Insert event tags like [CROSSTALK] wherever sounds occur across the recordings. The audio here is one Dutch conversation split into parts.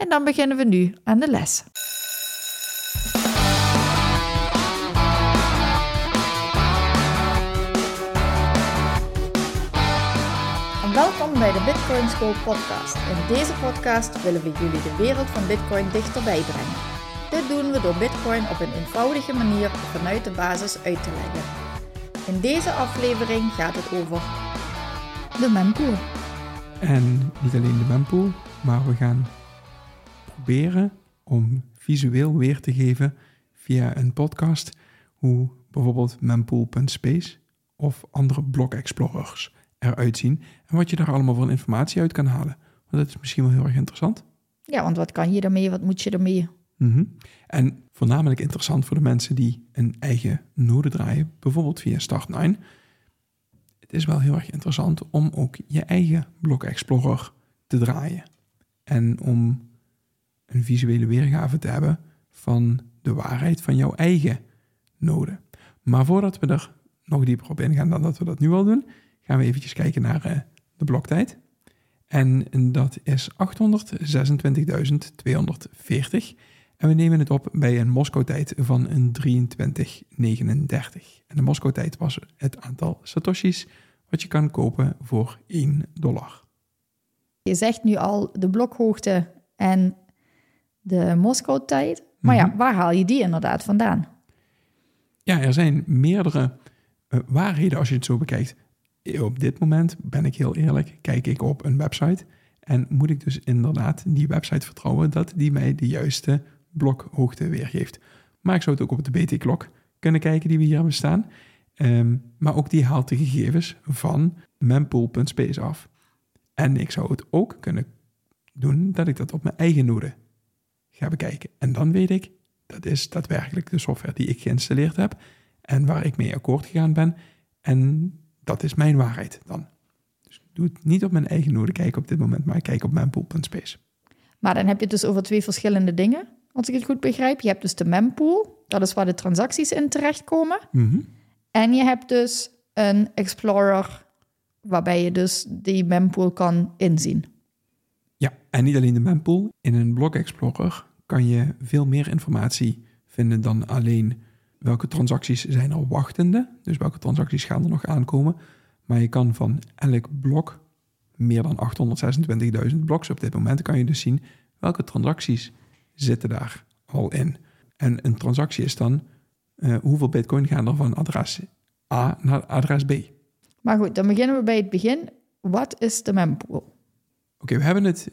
en dan beginnen we nu aan de les. Welkom bij de Bitcoin School podcast. In deze podcast willen we jullie de wereld van Bitcoin dichterbij brengen. Dit doen we door Bitcoin op een eenvoudige manier vanuit de basis uit te leggen. In deze aflevering gaat het over de mempool. En niet alleen de mempool, maar we gaan proberen om visueel weer te geven via een podcast hoe bijvoorbeeld mempool.space of andere block explorers eruit zien en wat je daar allemaal van informatie uit kan halen. Want dat is misschien wel heel erg interessant. Ja, want wat kan je ermee? Wat moet je ermee? Mhm. En voornamelijk interessant voor de mensen die een eigen node draaien, bijvoorbeeld via Start9. Het is wel heel erg interessant om ook je eigen Block Explorer te draaien. En om een visuele weergave te hebben van de waarheid van jouw eigen node. Maar voordat we er nog dieper op ingaan dan dat we dat nu al doen, gaan we eventjes kijken naar uh, de bloktijd. En dat is 826.240. En we nemen het op bij een Moskou-tijd van een 2339. En de Moskou-tijd was het aantal satoshis wat je kan kopen voor 1 dollar. Je zegt nu al de blokhoogte en de Moskou-tijd. Maar ja, waar haal je die inderdaad vandaan? Ja, er zijn meerdere uh, waarheden als je het zo bekijkt. Op dit moment, ben ik heel eerlijk, kijk ik op een website en moet ik dus inderdaad die website vertrouwen dat die mij de juiste blokhoogte weergeeft. Maar ik zou het ook op de BT-klok kunnen kijken die we hier hebben staan. Um, maar ook die haalt de gegevens van mempool.space af. En ik zou het ook kunnen doen dat ik dat op mijn eigen node ga bekijken. En dan weet ik, dat is daadwerkelijk de software die ik geïnstalleerd heb en waar ik mee akkoord gegaan ben. En dat is mijn waarheid dan. Dus ik doe het niet op mijn eigen node kijken op dit moment, maar ik kijk op mempool.space. Maar dan heb je het dus over twee verschillende dingen, als ik het goed begrijp. Je hebt dus de mempool, dat is waar de transacties in terechtkomen. Mm En je hebt dus een explorer, waarbij je dus die mempool kan inzien. Ja, en niet alleen de mempool. In een Block Explorer kan je veel meer informatie vinden dan alleen welke transacties zijn er wachtende. Dus welke transacties gaan er nog aankomen. Maar je kan van elk blok, meer dan 826.000 bloks op dit moment, kan je dus zien welke transacties zitten daar al in. En een transactie is dan uh, hoeveel bitcoin gaan er van adres A naar adres B. Maar goed, dan beginnen we bij het begin. Wat is de mempool? Oké, we hebben het,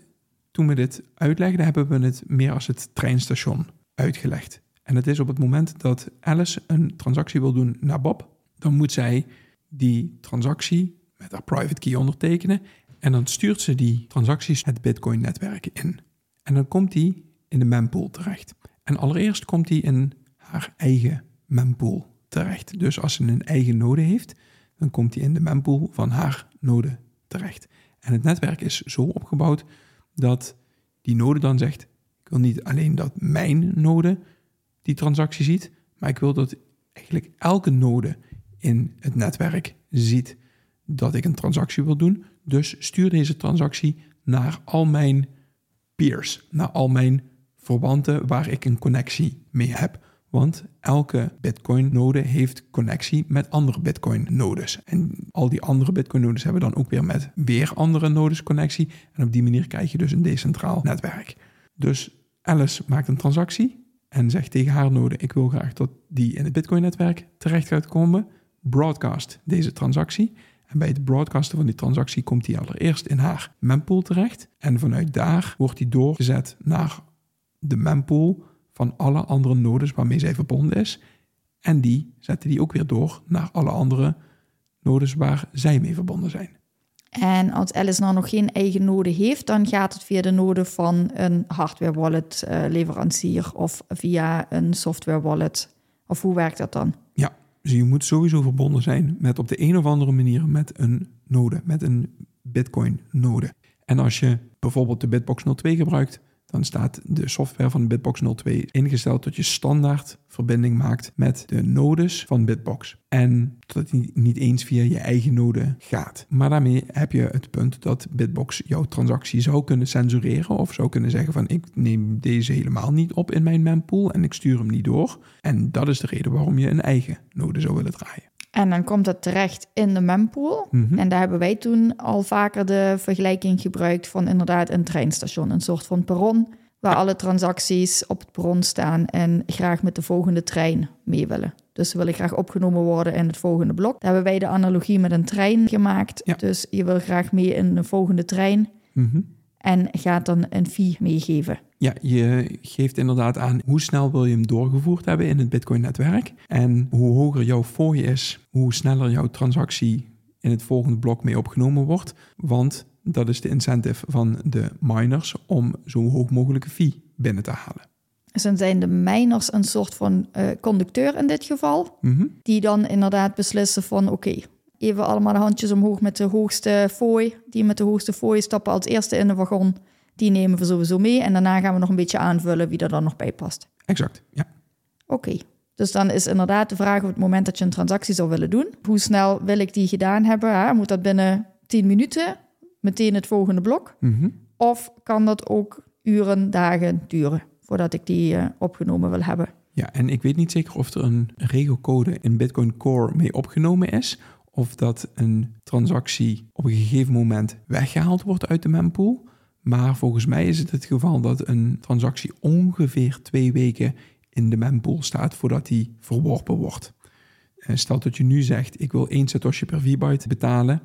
toen we dit uitlegden, hebben we het meer als het treinstation uitgelegd. En het is op het moment dat Alice een transactie wil doen naar Bob, dan moet zij die transactie met haar private key ondertekenen. En dan stuurt ze die transacties het Bitcoin-netwerk in. En dan komt die in de mempool terecht. En allereerst komt die in haar eigen mempool terecht. Dus als ze een eigen node heeft, dan komt die in de mempool van haar node terecht. En het netwerk is zo opgebouwd dat die node dan zegt: Ik wil niet alleen dat mijn node die transactie ziet, maar ik wil dat eigenlijk elke node in het netwerk ziet dat ik een transactie wil doen. Dus stuur deze transactie naar al mijn peers, naar al mijn verwanten waar ik een connectie mee heb. Want elke Bitcoin-node heeft connectie met andere Bitcoin-nodes. En al die andere Bitcoin-nodes hebben dan ook weer met weer andere nodes connectie. En op die manier krijg je dus een decentraal netwerk. Dus Alice maakt een transactie en zegt tegen haar node: Ik wil graag dat die in het Bitcoin-netwerk terecht gaat komen. Broadcast deze transactie. En bij het broadcasten van die transactie komt die allereerst in haar mempool terecht. En vanuit daar wordt die doorgezet naar de mempool van alle andere nodes waarmee zij verbonden is. En die zetten die ook weer door naar alle andere nodes waar zij mee verbonden zijn. En als Alice nou nog geen eigen node heeft, dan gaat het via de node van een hardware wallet uh, leverancier of via een software wallet. Of hoe werkt dat dan? Ja, dus je moet sowieso verbonden zijn met op de een of andere manier met een node, met een Bitcoin node. En als je bijvoorbeeld de Bitbox 02 gebruikt, dan staat de software van Bitbox 02 ingesteld dat je standaard verbinding maakt met de nodes van Bitbox. En dat het niet eens via je eigen node gaat. Maar daarmee heb je het punt dat Bitbox jouw transactie zou kunnen censureren of zou kunnen zeggen van ik neem deze helemaal niet op in mijn mempool en ik stuur hem niet door. En dat is de reden waarom je een eigen node zou willen draaien. En dan komt het terecht in de mempool. Mhm. En daar hebben wij toen al vaker de vergelijking gebruikt van inderdaad een treinstation. Een soort van perron waar alle transacties op het perron staan en graag met de volgende trein mee willen. Dus ze willen graag opgenomen worden in het volgende blok. Daar hebben wij de analogie met een trein gemaakt. Ja. Dus je wil graag mee in de volgende trein Mhm. En gaat dan een fee meegeven. Ja, je geeft inderdaad aan hoe snel wil je hem doorgevoerd hebben in het Bitcoin-netwerk. En hoe hoger jouw fooi is, hoe sneller jouw transactie in het volgende blok mee opgenomen wordt. Want dat is de incentive van de miners om zo hoog mogelijke fee binnen te halen. Dus dan zijn de miners een soort van eh, conducteur in dit geval. Mhm. die dan inderdaad beslissen van oké, even allemaal de handjes omhoog met de hoogste fooi. Die met de hoogste fooi stappen als eerste in de wagon. Die nemen we sowieso mee en daarna gaan we nog een beetje aanvullen wie er dan nog bij past. Exact, ja. Oké, dus dan is inderdaad de vraag op het moment dat je een transactie zou willen doen. Hoe snel wil ik die gedaan hebben? Hè? Moet dat binnen 10 minuten meteen het volgende blok? Mhm. Of kan dat ook uren, dagen duren voordat ik die eh, opgenomen wil hebben? Ja, en ik weet niet zeker of er een regelcode in Bitcoin Core mee opgenomen is. Of dat een transactie op een gegeven moment weggehaald wordt uit de mempool. Maar volgens mij is het het geval dat een transactie ongeveer twee weken in de mempool staat voordat die verworpen wordt. Eh, Stel dat je nu zegt, ik wil één satoshi per V-byte betalen.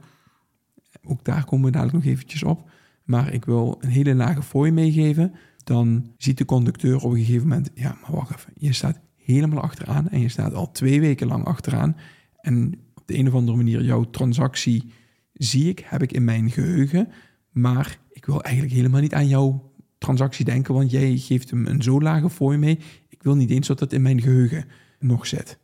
Ook daar komen we dadelijk nog eventjes op. Maar ik wil een hele lage fooi meegeven. Dan ziet de conducteur op een gegeven moment, ja, maar wacht even. Je staat helemaal achteraan en je staat al twee weken lang achteraan. En de een of andere manier, jouw transactie zie ik, heb ik in mijn geheugen. Maar ik wil eigenlijk helemaal niet aan jouw transactie denken, want jij geeft hem een zo lage fooi mee. Ik wil niet eens dat dat in mijn geheugen nog zit.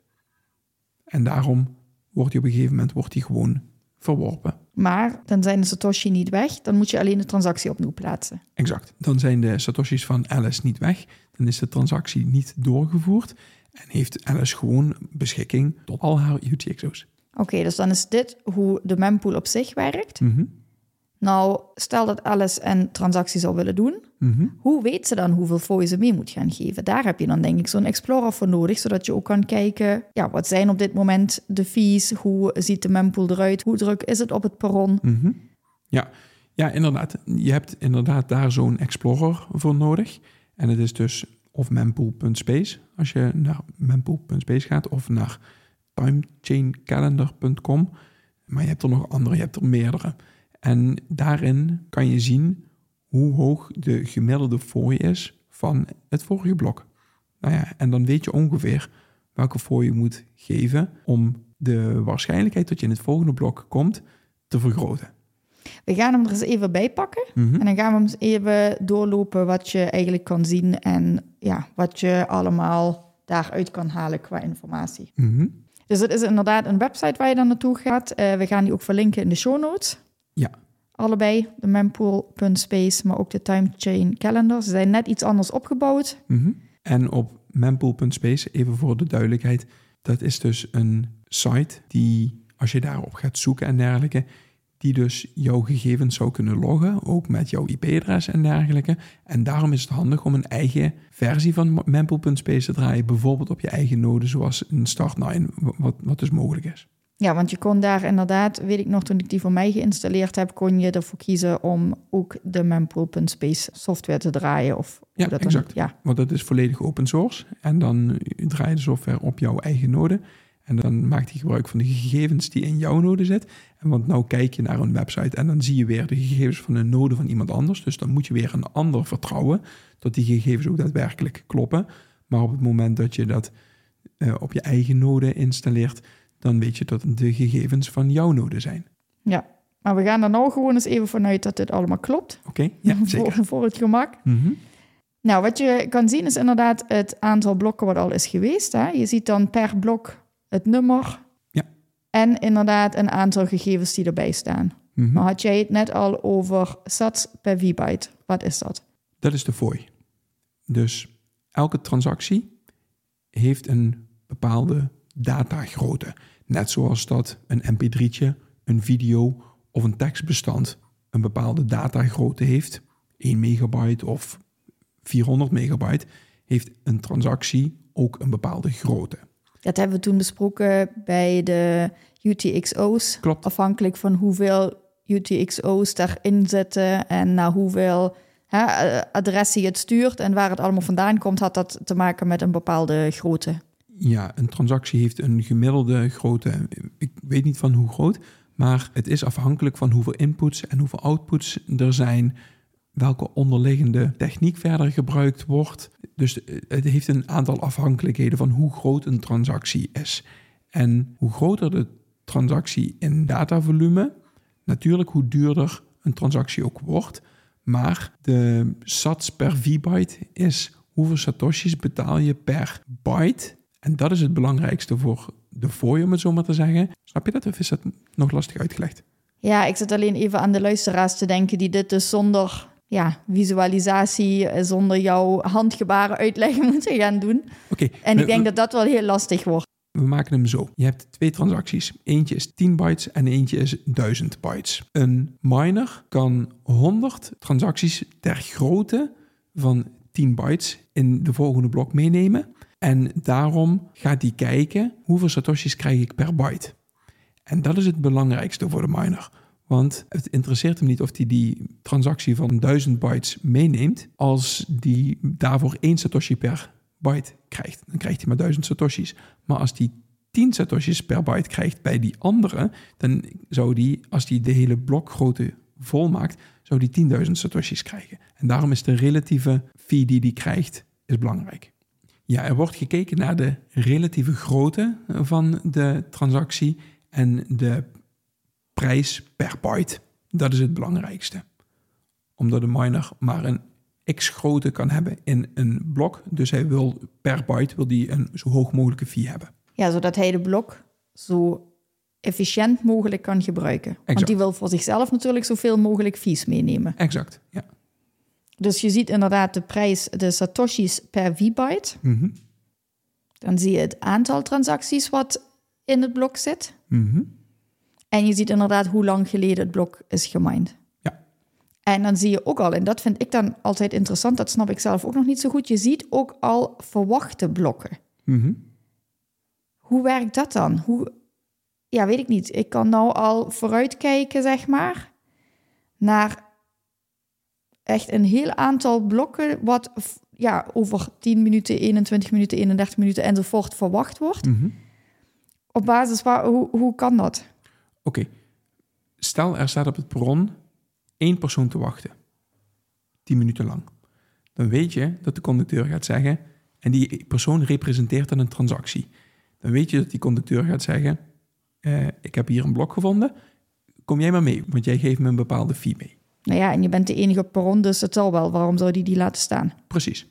En daarom wordt hij op een gegeven moment wordt hij gewoon verworpen. Maar dan zijn de Satoshi niet weg, dan moet je alleen de transactie opnieuw plaatsen. Exact. Dan zijn de satoshis van Alice niet weg. Dan is de transactie niet doorgevoerd. En heeft Alice gewoon beschikking tot al haar UTXO's. Oké, dus dan is dit hoe de mempool op zich werkt. Mhm. Nou, stel dat Alice een transactie zou willen doen. Mhm. Hoe weet ze dan hoeveel fooi ze mee moet gaan geven? Daar heb je dan denk ik zo'n Explorer voor nodig, zodat je ook kan kijken, ja, wat zijn op dit moment de fees? Hoe ziet de mempool eruit? Hoe druk is het op het perron? Mhm. Ja. ja, inderdaad. Je hebt inderdaad daar zo'n Explorer voor nodig. En het is dus of mempool.space als je naar mempool.space gaat of naar timechaincalendar.com. Maar je hebt er nog andere, je hebt er meerdere. En daarin kan je zien hoe hoog de gemiddelde fooi is van het vorige blok. Nou ja, en dan weet je ongeveer welke fooi je moet geven om de waarschijnlijkheid dat je in het volgende blok komt te vergroten. We gaan hem er eens even bij pakken. Mhm. En dan gaan we hem even doorlopen wat je eigenlijk kan zien en ja, wat je allemaal daaruit kan halen qua informatie. Mhm. Dus het is inderdaad een website waar je dan naartoe gaat. Eh, we gaan die ook verlinken in de show notes. Ja, Allebei, de mempool.space, maar ook de timechain calendar. Ze zijn net iets anders opgebouwd. Mhm. En op mempool.space, even voor de duidelijkheid, dat is dus een site die, als je daarop gaat zoeken en dergelijke, die dus jouw gegevens zou kunnen loggen, ook met jouw IP-adres en dergelijke. En daarom is het handig om een eigen versie van mempool.space te draaien, bijvoorbeeld op je eigen node, zoals een Start9, wat, wat dus mogelijk is. Ja, want je kon daar inderdaad, weet ik nog, toen ik die voor mij geïnstalleerd heb, kon je ervoor kiezen om ook de mempool.space software te draaien. Of Ja, dat dan- exact. ja, Want dat is volledig open source. En dan draai je de software op jouw eigen node. En dan maakt hij gebruik van de gegevens die in jouw node zit. En want nou kijk je naar een website en dan zie je weer de gegevens van een node van iemand anders. Dus dan moet je weer een ander vertrouwen dat die gegevens ook daadwerkelijk kloppen. Maar op het moment dat je dat eh, op je eigen node installeert, dan weet je dat de gegevens van jouw node zijn. ja. Maar we gaan er nou gewoon eens even vanuit dat dit allemaal klopt. Oké, ja, [LAUGHS] voor, zeker. voor het gemak. Mhm. Nou, wat je kan zien is inderdaad het aantal blokken wat al is geweest. Hè? Je ziet dan per blok het nummer. Ja. En inderdaad een aantal gegevens die erbij staan. Mhm. Maar had jij het net al over sats per V-byte. Wat is dat? Dat is de fooi. Dus elke transactie heeft een bepaalde datagrootte. Net zoals dat een mp3'tje, een video of een tekstbestand een bepaalde datagrootte heeft. 1 megabyte of 400 megabyte heeft een transactie ook een bepaalde grootte. Dat hebben we toen besproken bij de UTXO's. Klopt. Afhankelijk van hoeveel UTXO's daarin zitten en naar hoeveel hè, adressen je het stuurt en waar het allemaal vandaan komt, had dat te maken met een bepaalde grootte. Ja, een transactie heeft een gemiddelde grootte. Ik weet niet van hoe groot, maar het is afhankelijk van hoeveel inputs en hoeveel outputs er zijn, welke onderliggende techniek verder gebruikt wordt. Dus het heeft een aantal afhankelijkheden van hoe groot een transactie is. En hoe groter de transactie in datavolume, natuurlijk hoe duurder een transactie ook wordt. Maar de sats per V-byte is hoeveel satoshis betaal je per byte. En dat is het belangrijkste voor de fooi, om het zo maar te zeggen. Snap je dat of is dat nog lastig uitgelegd? Ja, ik zit alleen even aan de luisteraars te denken die dit dus zonder ja, visualisatie, eh, zonder jouw handgebaren uitleggen [LAUGHS] moeten gaan doen. Oké, En ik denk dat dat wel heel lastig wordt. we maken hem zo. Je hebt twee transacties. Eentje is 10 bytes en eentje is 1000 bytes. Een miner kan 100 transacties ter grootte van 10 bytes in de volgende blok meenemen. En daarom gaat hij kijken hoeveel satoshis krijg ik per byte. En dat is het belangrijkste voor de miner. Want het interesseert hem niet of hij die transactie van 1000 bytes meeneemt, als die daarvoor 1 satoshi per byte krijgt. Dan krijgt hij maar 1000 satoshis. Maar als hij 10 satoshis per byte krijgt bij die andere, dan zou die, als hij de hele blokgrootte volmaakt, zou die 10.000 satoshis krijgen. En daarom is de relatieve fee die hij krijgt, is belangrijk. Ja, er wordt gekeken naar de relatieve grootte van de transactie en de prijs per byte. Dat is het belangrijkste. Omdat de miner maar een x grootte kan hebben in een blok. Dus hij wil per byte wil die een zo hoog mogelijke fee hebben. Ja, zodat hij de blok zo efficiënt mogelijk kan gebruiken. Want die wil voor zichzelf natuurlijk zoveel mogelijk fees meenemen. Exact, ja. Dus je ziet inderdaad de prijs, de satoshis per V-byte. Mhm. Dan zie je het aantal transacties wat in het blok zit. Mhm. En je ziet inderdaad hoe lang geleden het blok is gemined. Ja. En dan zie je ook al, en dat vind ik dan altijd interessant, dat snap ik zelf ook nog niet zo goed. Je ziet ook al verwachte blokken. Mhm. Hoe werkt dat dan? Hoe, ja, weet ik niet. Ik kan nou al vooruitkijken, zeg maar, naar echt een heel aantal blokken, wat ja, over 10 minuten, 21 minuten, 31 minuten enzovoort verwacht wordt. Mhm. Op basis waar, hoe, hoe kan dat? Oké, stel er staat op het perron één persoon te wachten. 10 minuten lang. Dan weet je dat de conducteur gaat zeggen, en die persoon representeert dan een transactie. Dan weet je dat die conducteur gaat zeggen, eh, ik heb hier een blok gevonden, kom jij maar mee, want jij geeft me een bepaalde fee mee. Nou ja, en je bent de enige op perron, dus het zal wel. Waarom zou die die laten staan? Precies.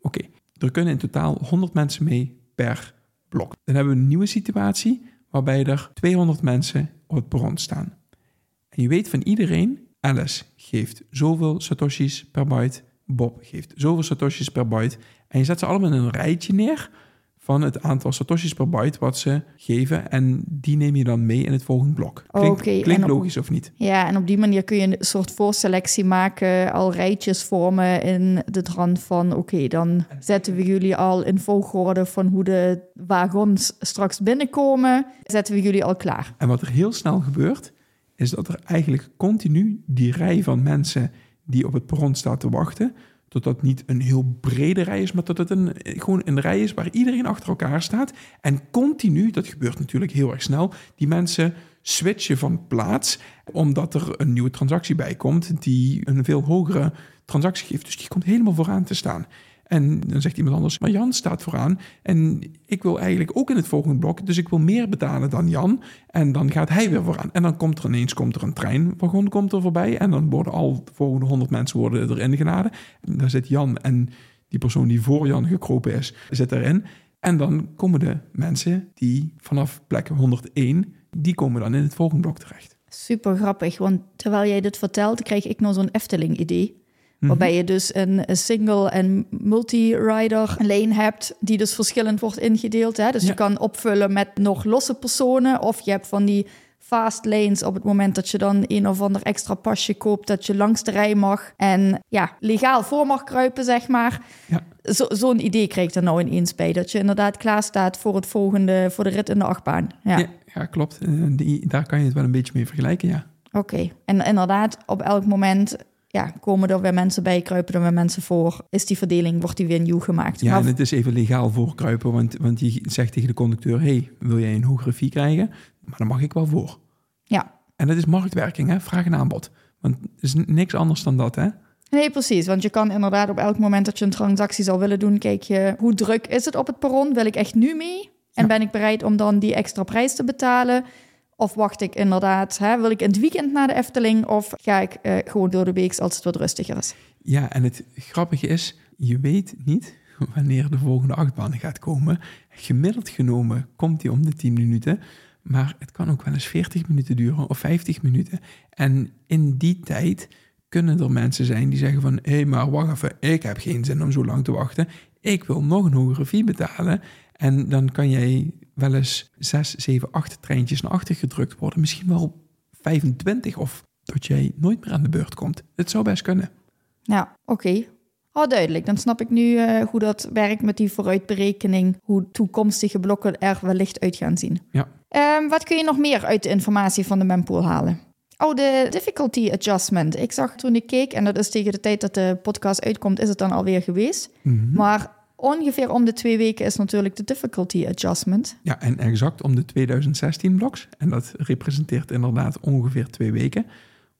Oké, er kunnen in totaal 100 mensen mee per blok. Dan hebben we een nieuwe situatie waarbij er 200 mensen op het perron staan. En je weet van iedereen, Alice geeft zoveel satoshis per byte, Bob geeft zoveel satoshis per byte. En je zet ze allemaal in een rijtje neer van het aantal satoshis per byte wat ze geven. En die neem je dan mee in het volgende blok. Klinkt, klinkt op- logisch of niet? Ja, en op die manier kun je een soort voorselectie maken, al rijtjes vormen in de trant van, oké, dan zetten we jullie al in volgorde van hoe de wagons straks binnenkomen, zetten we jullie al klaar. En wat er heel snel gebeurt, is dat er eigenlijk continu die rij van mensen die op het perron staat te wachten, tot dat niet een heel brede rij is, maar dat het een, gewoon een rij is waar iedereen achter elkaar staat. En continu, dat gebeurt natuurlijk heel erg snel, die mensen switchen van plaats, omdat er een nieuwe transactie bij komt die een veel hogere transactie geeft. Dus die komt helemaal vooraan te staan. En dan zegt iemand anders, maar Jan staat vooraan en ik wil eigenlijk ook in het volgende blok, dus ik wil meer betalen dan Jan. En dan gaat hij weer vooraan. En dan komt er ineens komt er een treinwagon komt er voorbij en dan worden al de volgende 100 mensen worden erin geladen. En daar zit Jan en die persoon die voor Jan gekropen is, zit erin. En dan komen de mensen die vanaf plek 101, die komen dan in het volgende blok terecht. Super grappig, want terwijl jij dit vertelt, krijg ik nog zo'n Efteling-idee. Mhm. Waarbij je dus een, een single en multi-rider lane hebt, die dus verschillend wordt ingedeeld. Hè? Dus Ja. je kan opvullen met nog losse personen, of je hebt van die fast lanes op het moment dat je dan een of ander extra pasje koopt, dat je langs de rij mag en ja, legaal voor mag kruipen, zeg maar. Ja. Zo- Zo'n idee kreeg ik er nou ineens bij, dat je inderdaad klaar staat voor het volgende, voor de rit in de achtbaan. Ja. Ja, ja klopt. Die, daar kan je het wel een beetje mee vergelijken, ja. Oké, en inderdaad, op elk moment ja, komen er weer mensen bij, kruipen er weer mensen voor. Is die verdeling, wordt die weer nieuw gemaakt? Ja, Maar- en het is even legaal voorkruipen, want, want je zegt tegen de conducteur... hey, wil jij een hogere fee krijgen? Maar dan mag ik wel voor. ja. En dat is marktwerking, hè? vraag en aanbod. Want het is niks anders dan dat, hè? Nee, precies. Want je kan inderdaad op elk moment dat je een transactie zou willen doen, kijk je hoe druk is het op het perron? Wil ik echt nu mee? En Ja. ben ik bereid om dan die extra prijs te betalen? Of wacht ik inderdaad, hè, wil ik in het weekend naar de Efteling? Of ga ik eh, gewoon door de week als het wat rustiger is? Ja, en het grappige is, je weet niet [LAUGHS] wanneer de volgende achtbaan gaat komen. Gemiddeld genomen komt die om de 10 minuten, maar het kan ook wel eens 40 minuten duren of 50 minuten. En in die tijd kunnen er mensen zijn die zeggen van, hé, hey, maar wacht even, ik heb geen zin om zo lang te wachten. Ik wil nog een hogere fee betalen. En dan kan jij wel eens 6, 7, 8 treintjes naar achter gedrukt worden. Misschien wel 25 of dat jij nooit meer aan de beurt komt. Het zou best kunnen. Ja, oké. Oh, duidelijk. Dan snap ik nu eh, hoe dat werkt met die vooruitberekening. Hoe toekomstige blokken er wellicht uit gaan zien. Ja. Ehm, wat kun je nog meer uit de informatie van de mempool halen? Oh, de difficulty adjustment. Ik zag toen ik keek, en dat is tegen de tijd dat de podcast uitkomt, is het dan alweer geweest. Mhm. Maar ongeveer om de twee weken is natuurlijk de difficulty adjustment. Ja, en exact om de 2016 bloks, en dat representeert inderdaad ongeveer twee weken,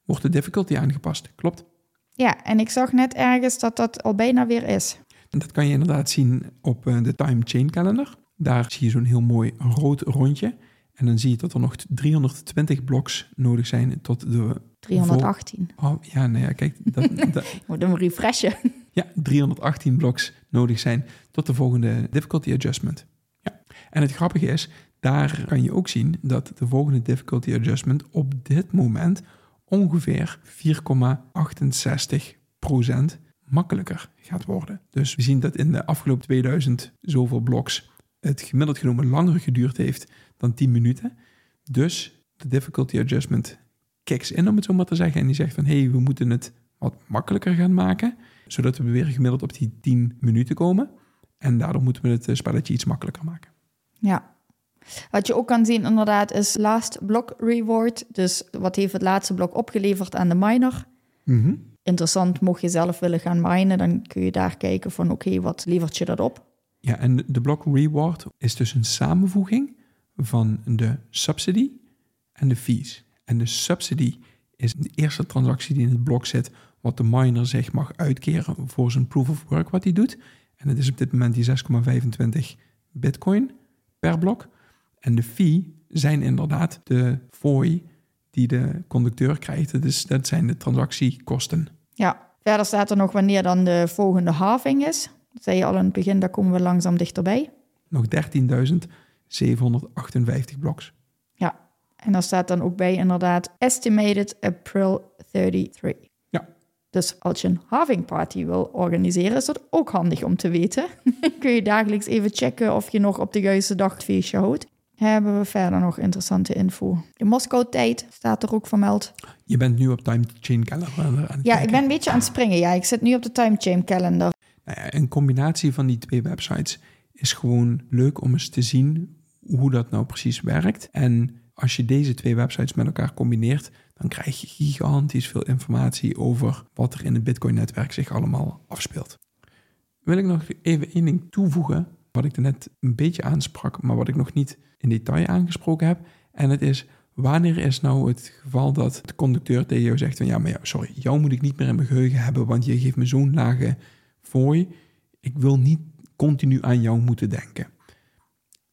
wordt de difficulty aangepast. Klopt. Ja, en ik zag net ergens dat dat al bijna weer is. En dat kan je inderdaad zien op eh, de time chain calendar. Daar zie je zo'n heel mooi rood rondje. En dan zie je dat er nog 320 bloks nodig zijn tot de... 318. Oh, ja, nee, ja, kijk. Dat, [LAUGHS] dat- Ik moet hem refreshen. Ja, 318 bloks nodig zijn tot de volgende difficulty adjustment. Ja. En het grappige is, daar kan je ook zien dat de volgende difficulty adjustment op dit moment ongeveer 4,68% makkelijker gaat worden. Dus we zien dat in de afgelopen 2000 zoveel bloks het gemiddeld genomen langer geduurd heeft dan 10 minuten. Dus de difficulty adjustment kicks in, om het zo maar te zeggen. En die zegt van, hé, hey, we moeten het wat makkelijker gaan maken, zodat we weer gemiddeld op die 10 minuten komen. En daardoor moeten we het eh, spelletje iets makkelijker maken. Ja. Wat je ook kan zien inderdaad is last block reward. Dus wat heeft het laatste blok opgeleverd aan de miner? Interessant, mocht je zelf willen gaan minen, dan kun je daar kijken van oké, wat levert je dat op? Ja, en de block reward is dus een samenvoeging van de subsidy en de fees. En de subsidy is de eerste transactie die in het blok zit, wat de miner zich mag uitkeren voor zijn proof of work wat hij doet. En het is op dit moment die 6,25 bitcoin per blok. En de fee zijn inderdaad de fooi die de conducteur krijgt. Dus dat zijn de transactiekosten. Ja, verder staat er nog wanneer dan de volgende halving is. Dat zei je al in het begin, daar komen we langzaam dichterbij. Nog 13.758 bloks. Ja, en daar staat dan ook bij inderdaad estimated April 33. Dus als je een halving party wil organiseren, is dat ook handig om te weten. [LAUGHS] Kun je dagelijks even checken of je nog op de juiste dag het feestje houdt. Hebben we verder nog interessante info. De Moskou-tijd staat er ook vermeld. Je bent nu op Time Chain Calendar aan het Ja, ik ben een beetje aan het springen. Ja, ik zit nu op de timechamp calendar. Nou ja, een combinatie van die twee websites is gewoon leuk om eens te zien hoe dat nou precies werkt. En als je deze twee websites met elkaar combineert, dan krijg je gigantisch veel informatie over wat er in het Bitcoin-netwerk zich allemaal afspeelt. Wil ik nog even één ding toevoegen, wat ik er net een beetje aansprak, maar wat ik nog niet in detail aangesproken heb. En het is, wanneer is nou het geval dat de conducteur tegen jou zegt van ja, maar ja, sorry, jou moet ik niet meer in mijn geheugen hebben, want je geeft me zo'n lage fooi. Ik wil niet continu aan jou moeten denken.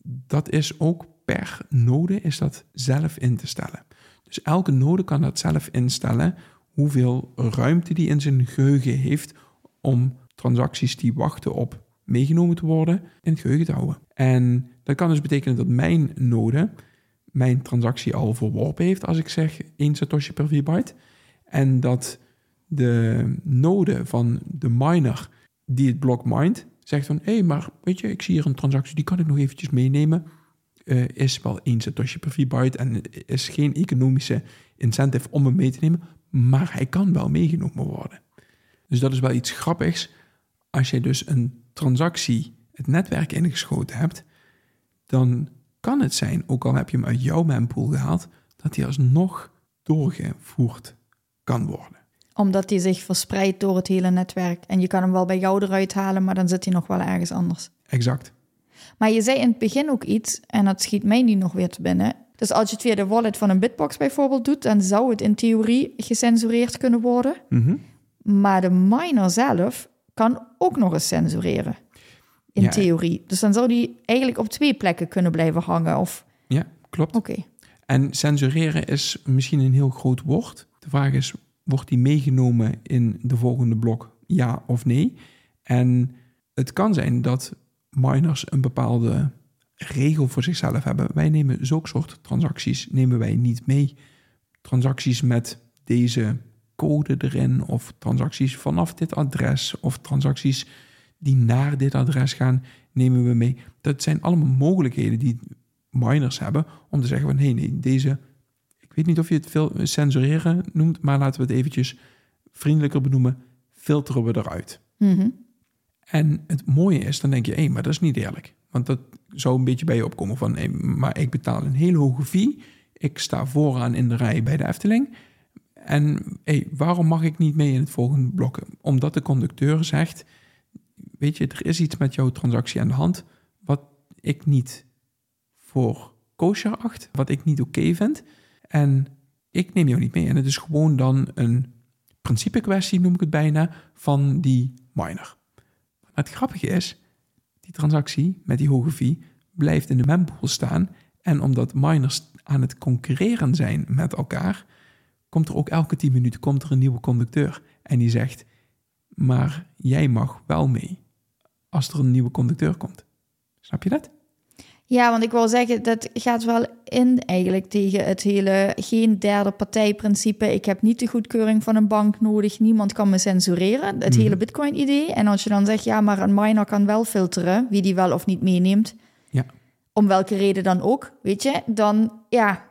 Dat is ook per node is dat zelf in te stellen. Dus elke node kan dat zelf instellen hoeveel ruimte die in zijn geheugen heeft om transacties die wachten op meegenomen te worden in het geheugen te houden. En dat kan dus betekenen dat mijn node mijn transactie al verworpen heeft als ik zeg 1 satoshi per 4 byte. En dat de node van de miner die het blok mined zegt van hé, hey, maar weet je, ik zie hier een transactie, die kan ik nog eventjes meenemen. Uh, is wel 1 satoshi per 4 byte en is geen economische incentive om hem mee te nemen, maar hij kan wel meegenomen worden. Dus dat is wel iets grappigs. Als je dus een transactie het netwerk ingeschoten hebt, dan kan het zijn, ook al heb je hem uit jouw mempool gehaald, dat hij alsnog doorgevoerd kan worden. Omdat hij zich verspreidt door het hele netwerk. En je kan hem wel bij jou eruit halen, maar dan zit hij nog wel ergens anders. Exact. Maar je zei in het begin ook iets, en dat schiet mij nu nog weer te binnen. Dus als je het via de wallet van een bitbox bijvoorbeeld doet, dan zou het in theorie gecensureerd kunnen worden. Mhm. Maar de miner zelf kan ook nog eens censureren. In Ja. theorie. Dus dan zou die eigenlijk op twee plekken kunnen blijven hangen. Of Ja, klopt. oké. En censureren is misschien een heel groot woord. De vraag is, wordt die meegenomen in de volgende blok, ja of nee? En het kan zijn dat miners een bepaalde regel voor zichzelf hebben. Wij nemen zulke soort transacties nemen wij niet mee. Transacties met deze code erin, of transacties vanaf dit adres, of transacties die naar dit adres gaan, nemen we mee. Dat zijn allemaal mogelijkheden die miners hebben om te zeggen van nee, nee, deze, ik weet niet of je het veel censureren noemt, maar laten we het eventjes vriendelijker benoemen, filteren we eruit. Mhm. En het mooie is, dan denk je, hé, maar dat is niet eerlijk. Want dat zou een beetje bij je opkomen van, hé, maar ik betaal een hele hoge fee. Ik sta vooraan in de rij bij de Efteling. En hé, waarom mag ik niet mee in het volgende blok? Omdat de conducteur zegt, weet je, er is iets met jouw transactie aan de hand wat ik niet voor kosher acht, wat ik niet oké vind. En ik neem jou niet mee. En het is gewoon dan een principe kwestie, noem ik het bijna, van die miner. Maar het grappige is, die transactie met die hoge fee blijft in de mempool staan. En omdat miners aan het concurreren zijn met elkaar, komt er ook elke 10 minuten komt er een nieuwe conducteur. En die zegt, maar jij mag wel mee als er een nieuwe conducteur komt. Snap je dat? Ja, want ik wil zeggen, dat gaat wel in eigenlijk tegen het hele geen derde partijprincipe. Ik heb niet de goedkeuring van een bank nodig. Niemand kan me censureren. Het Mhm. hele Bitcoin-idee. En als je dan zegt, ja, maar een miner kan wel filteren wie die wel of niet meeneemt. Ja. Om welke reden dan ook, weet je, dan ja,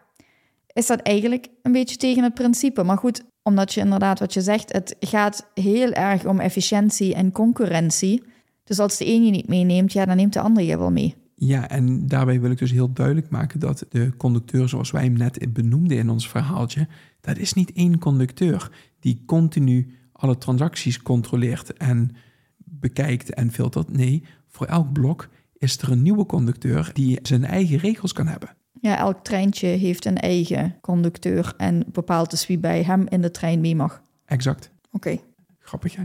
is dat eigenlijk een beetje tegen het principe. Maar goed, omdat je inderdaad wat je zegt, het gaat heel erg om efficiëntie en concurrentie. Dus als de een je niet meeneemt, ja, dan neemt de ander je wel mee. Ja, en daarbij wil ik dus heel duidelijk maken dat de conducteur, zoals wij hem net benoemden in ons verhaaltje, dat is niet één conducteur die continu alle transacties controleert en bekijkt en filtert. Nee, voor elk blok is er een nieuwe conducteur die zijn eigen regels kan hebben. Ja, elk treintje heeft een eigen conducteur en bepaalt dus wie bij hem in de trein mee mag. Exact. Oké. Grappig, hè?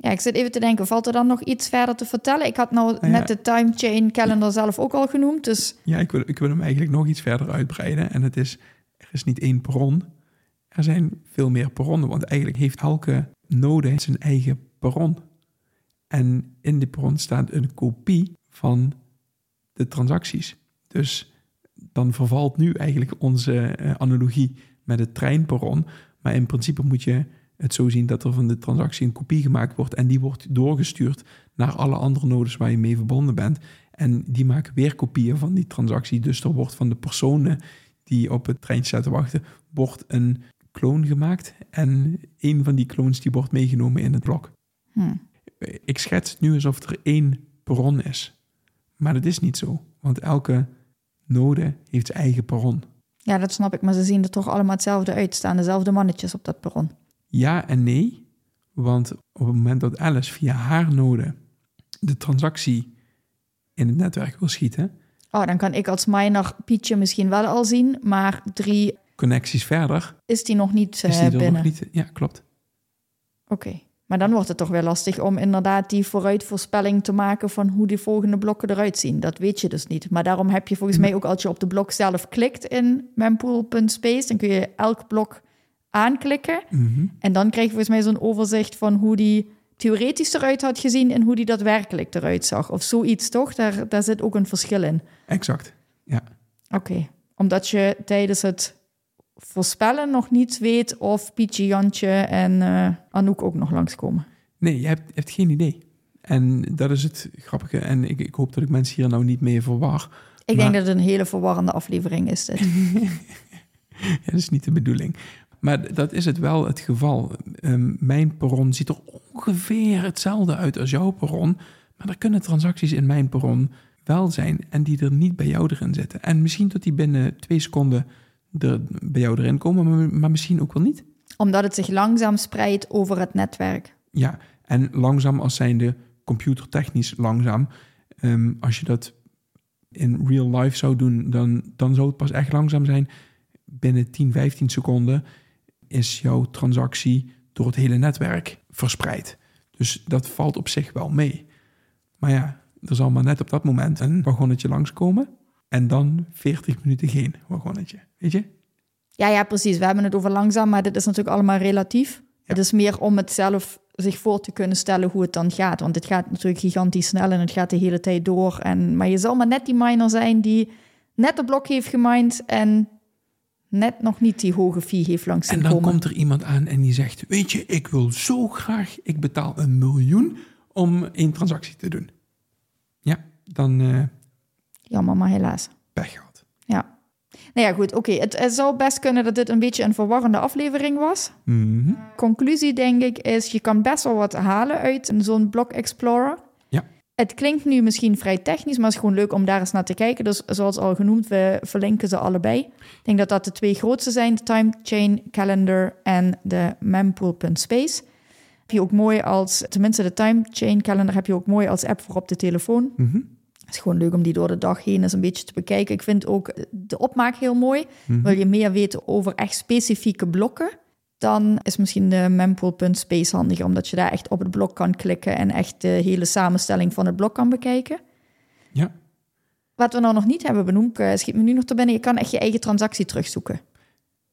Ja, ik zit even te denken, valt er dan nog iets verder te vertellen? Ik had nou ja. net de time chain calendar zelf ook al genoemd, dus Ja, ik wil, ik wil hem eigenlijk nog iets verder uitbreiden. En het is, er is niet één perron. Er zijn veel meer perronnen, want eigenlijk heeft elke node zijn eigen perron. En in die perron staat een kopie van de transacties. Dus dan vervalt nu eigenlijk onze eh, analogie met het treinperron. Maar in principe moet je het zo zien dat er van de transactie een kopie gemaakt wordt en die wordt doorgestuurd naar alle andere nodes waar je mee verbonden bent. En die maken weer kopieën van die transactie. Dus er wordt van de personen die op het treintje zaten wachten, wordt een kloon gemaakt. En een van die clones die wordt meegenomen in het blok. hm. Ik schets het nu alsof er één perron is. Maar dat is niet zo. Want elke node heeft zijn eigen perron. ja, dat snap ik, maar ze zien er toch allemaal hetzelfde uit, staan dezelfde mannetjes op dat perron. Ja en nee. Want op het moment dat Alice via haar node de transactie in het netwerk wil schieten, Oh, dan kan ik als miner Pietje misschien wel al zien, maar drie connecties verder, is die nog niet is eh, die binnen. nog niet. Ja, klopt. Oké. Maar dan wordt het toch weer lastig om inderdaad die vooruitvoorspelling te maken van hoe die volgende blokken eruit zien. Dat weet je dus niet. Maar daarom heb je volgens mij ook als je op de blok zelf klikt in mempool.space, dan kun je elk blok aanklikken. Mhm. En dan krijg je volgens mij zo'n overzicht van hoe die theoretisch eruit had gezien en hoe die daadwerkelijk eruit zag. Of zoiets toch? Daar, daar zit ook een verschil in. Exact. Ja. Oké, omdat je tijdens het voorspellen nog niet weet of Pietje, Jantje en eh, Anouk ook nog langskomen. Nee, je hebt, je hebt geen idee. En dat is het grappige. En ik, ik hoop dat ik mensen hier nou niet mee verwar. Ik Maar- denk dat het een hele verwarrende aflevering is. Dit. [LAUGHS] Ja, dat is niet de bedoeling. Maar dat is het wel het geval. Ehm, mijn perron ziet er ongeveer hetzelfde uit als jouw perron. Maar er kunnen transacties in mijn perron wel zijn en die er niet bij jou erin zitten. En misschien dat die binnen twee seconden er bij jou erin komen, maar, maar misschien ook wel niet. Omdat het zich langzaam spreidt over het netwerk. Ja, en langzaam als zijnde computertechnisch langzaam. Ehm, als je dat in real life zou doen, dan, dan zou het pas echt langzaam zijn. Binnen 10, 15 seconden is jouw transactie door het hele netwerk verspreid. Dus dat valt op zich wel mee. Maar ja, er zal maar net op dat moment een wagonnetje langskomen. En dan 40 minuten geen wagonnetje. Weet je? Ja, ja, precies. We hebben het over langzaam, maar dit is natuurlijk allemaal relatief. Het is meer om het zelf zich voor te kunnen stellen hoe het dan gaat. Want het gaat natuurlijk gigantisch snel en het gaat de hele tijd door. En, maar je zal maar net die miner zijn die net een blok heeft gemined en net nog niet die hoge fee heeft langs En dan komen. komt er iemand aan en die zegt: Weet je, ik wil zo graag, ik betaal een miljoen om één transactie te doen. Ja, dan eh Jammer, maar helaas. pech gehad. Ja. Nou ja, goed. Oké, het, het zou best kunnen dat dit een beetje een verwarrende aflevering was. Mhm. Conclusie, denk ik, is je kan best wel wat halen uit zo'n Block Explorer. Het klinkt nu misschien vrij technisch, maar het is gewoon leuk om daar eens naar te kijken. Dus zoals al genoemd, we verlinken ze allebei. Ik denk dat dat de twee grootste zijn, de Time Chain Calendar en de mempool.space. Heb je ook mooi als, tenminste de Time Chain Calendar heb je ook mooi als app voor op de telefoon. Mhm. Het is gewoon leuk om die door de dag heen eens een beetje te bekijken. Ik vind ook de opmaak heel mooi. Mhm. Wil je meer weten over echt specifieke blokken, dan is misschien de mempool.space handiger, omdat je daar echt op het blok kan klikken en echt de hele samenstelling van het blok kan bekijken. Ja. Wat we nou nog niet hebben benoemd, schiet me nu nog te binnen, je kan echt je eigen transactie terugzoeken.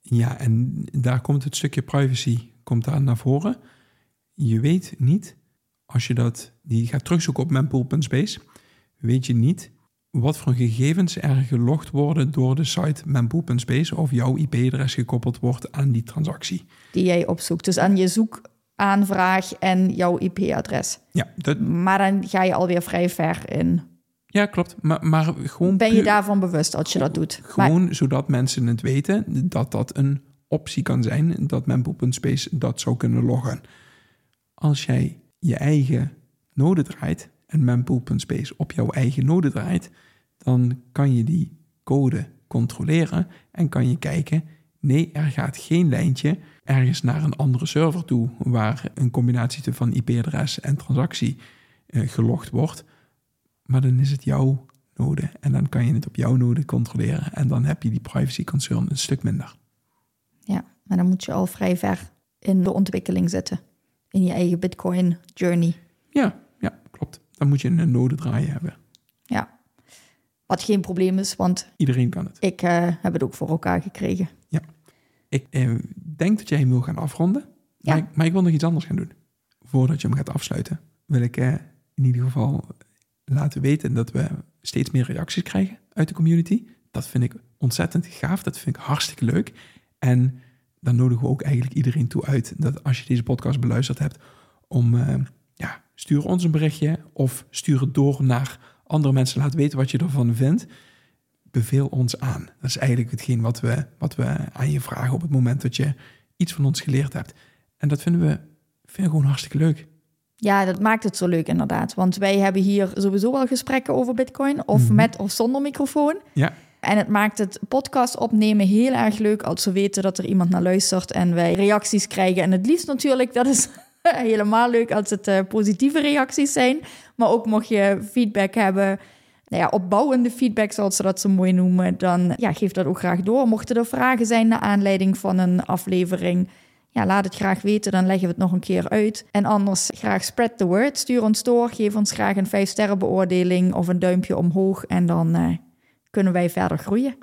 Ja, en daar komt het stukje privacy komt daar naar voren. Je weet niet, als je dat, die gaat terugzoeken op mempool.space, weet je niet wat voor gegevens er gelogd worden door de site mempool.space of jouw IP-adres gekoppeld wordt aan die transactie. Die jij opzoekt. Dus aan je zoekaanvraag en jouw IP-adres. Ja, dat, Maar dan ga je alweer vrij ver in. ja klopt. Maar, maar gewoon Ben je daarvan bewust als je dat doet? Maar Gewoon zodat mensen het weten dat dat een optie kan zijn, dat mempool.space dat zou kunnen loggen. Als jij je eigen node draait en mempool.space op jouw eigen node draait, dan kan je die code controleren en kan je kijken, nee, er gaat geen lijntje ergens naar een andere server toe waar een combinatie van IP-adres en transactie eh, gelogd wordt, maar dan is het jouw node. En dan kan je het op jouw node controleren. En dan heb je die privacy concern een stuk minder. Ja, maar dan moet je al vrij ver in de ontwikkeling zitten. In je eigen Bitcoin journey. Ja, ja, klopt. Dan moet je een node draaien hebben. Ja. Wat geen probleem is, want Iedereen kan het. ik eh, heb het ook voor elkaar gekregen. Ik eh, denk dat jij hem wil gaan afronden. Ja. Maar, ik, maar ik wil nog iets anders gaan doen. Voordat je hem gaat afsluiten, wil ik eh, in ieder geval laten weten dat we steeds meer reacties krijgen uit de community. Dat vind ik ontzettend gaaf. Dat vind ik hartstikke leuk. En dan nodigen we ook eigenlijk iedereen toe uit dat als je deze podcast beluisterd hebt, om ja, stuur ons een berichtje of stuur het door naar andere mensen. Laat weten wat je ervan vindt. Beveel ons aan. Dat is eigenlijk hetgeen wat we, wat we aan je vragen op het moment dat je iets van ons geleerd hebt. En dat vinden we, vinden gewoon hartstikke leuk. Ja, dat maakt het zo leuk inderdaad. Want wij hebben hier sowieso wel gesprekken over Bitcoin. Of Mhm. met of zonder microfoon. Ja, En het maakt het podcast opnemen heel erg leuk als we weten dat er iemand naar luistert en wij reacties krijgen. En het liefst natuurlijk, dat is [LAUGHS] helemaal leuk als het eh, positieve reacties zijn. Maar ook mocht je feedback hebben, nou ja, opbouwende feedback zoals ze dat zo mooi noemen, dan ja, geef dat ook graag door. Mochten er vragen zijn naar aanleiding van een aflevering, Ja, laat het graag weten, dan leggen we het nog een keer uit. En anders graag spread the word. Stuur ons door, geef ons graag een 5 sterren beoordeling of een duimpje omhoog. En dan uh, kunnen wij verder groeien.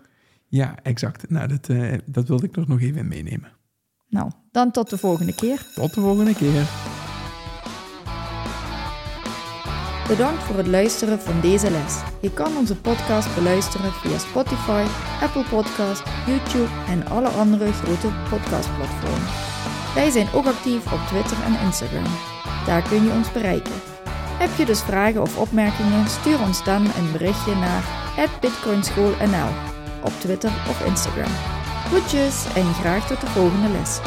Ja, exact. Nou, dat, uh, dat wilde ik nog even meenemen. Nou, dan tot de volgende keer. Tot de volgende keer. Bedankt voor het luisteren van deze les. Je kan onze podcast beluisteren via Spotify, Apple Podcast, YouTube en alle andere grote podcastplatformen. Wij zijn ook actief op Twitter en Instagram. Daar kun je ons bereiken. Heb je dus vragen of opmerkingen? Stuur ons dan een berichtje naar bitcoinschoolnl op Twitter of Instagram. Goedjes en graag tot de volgende les.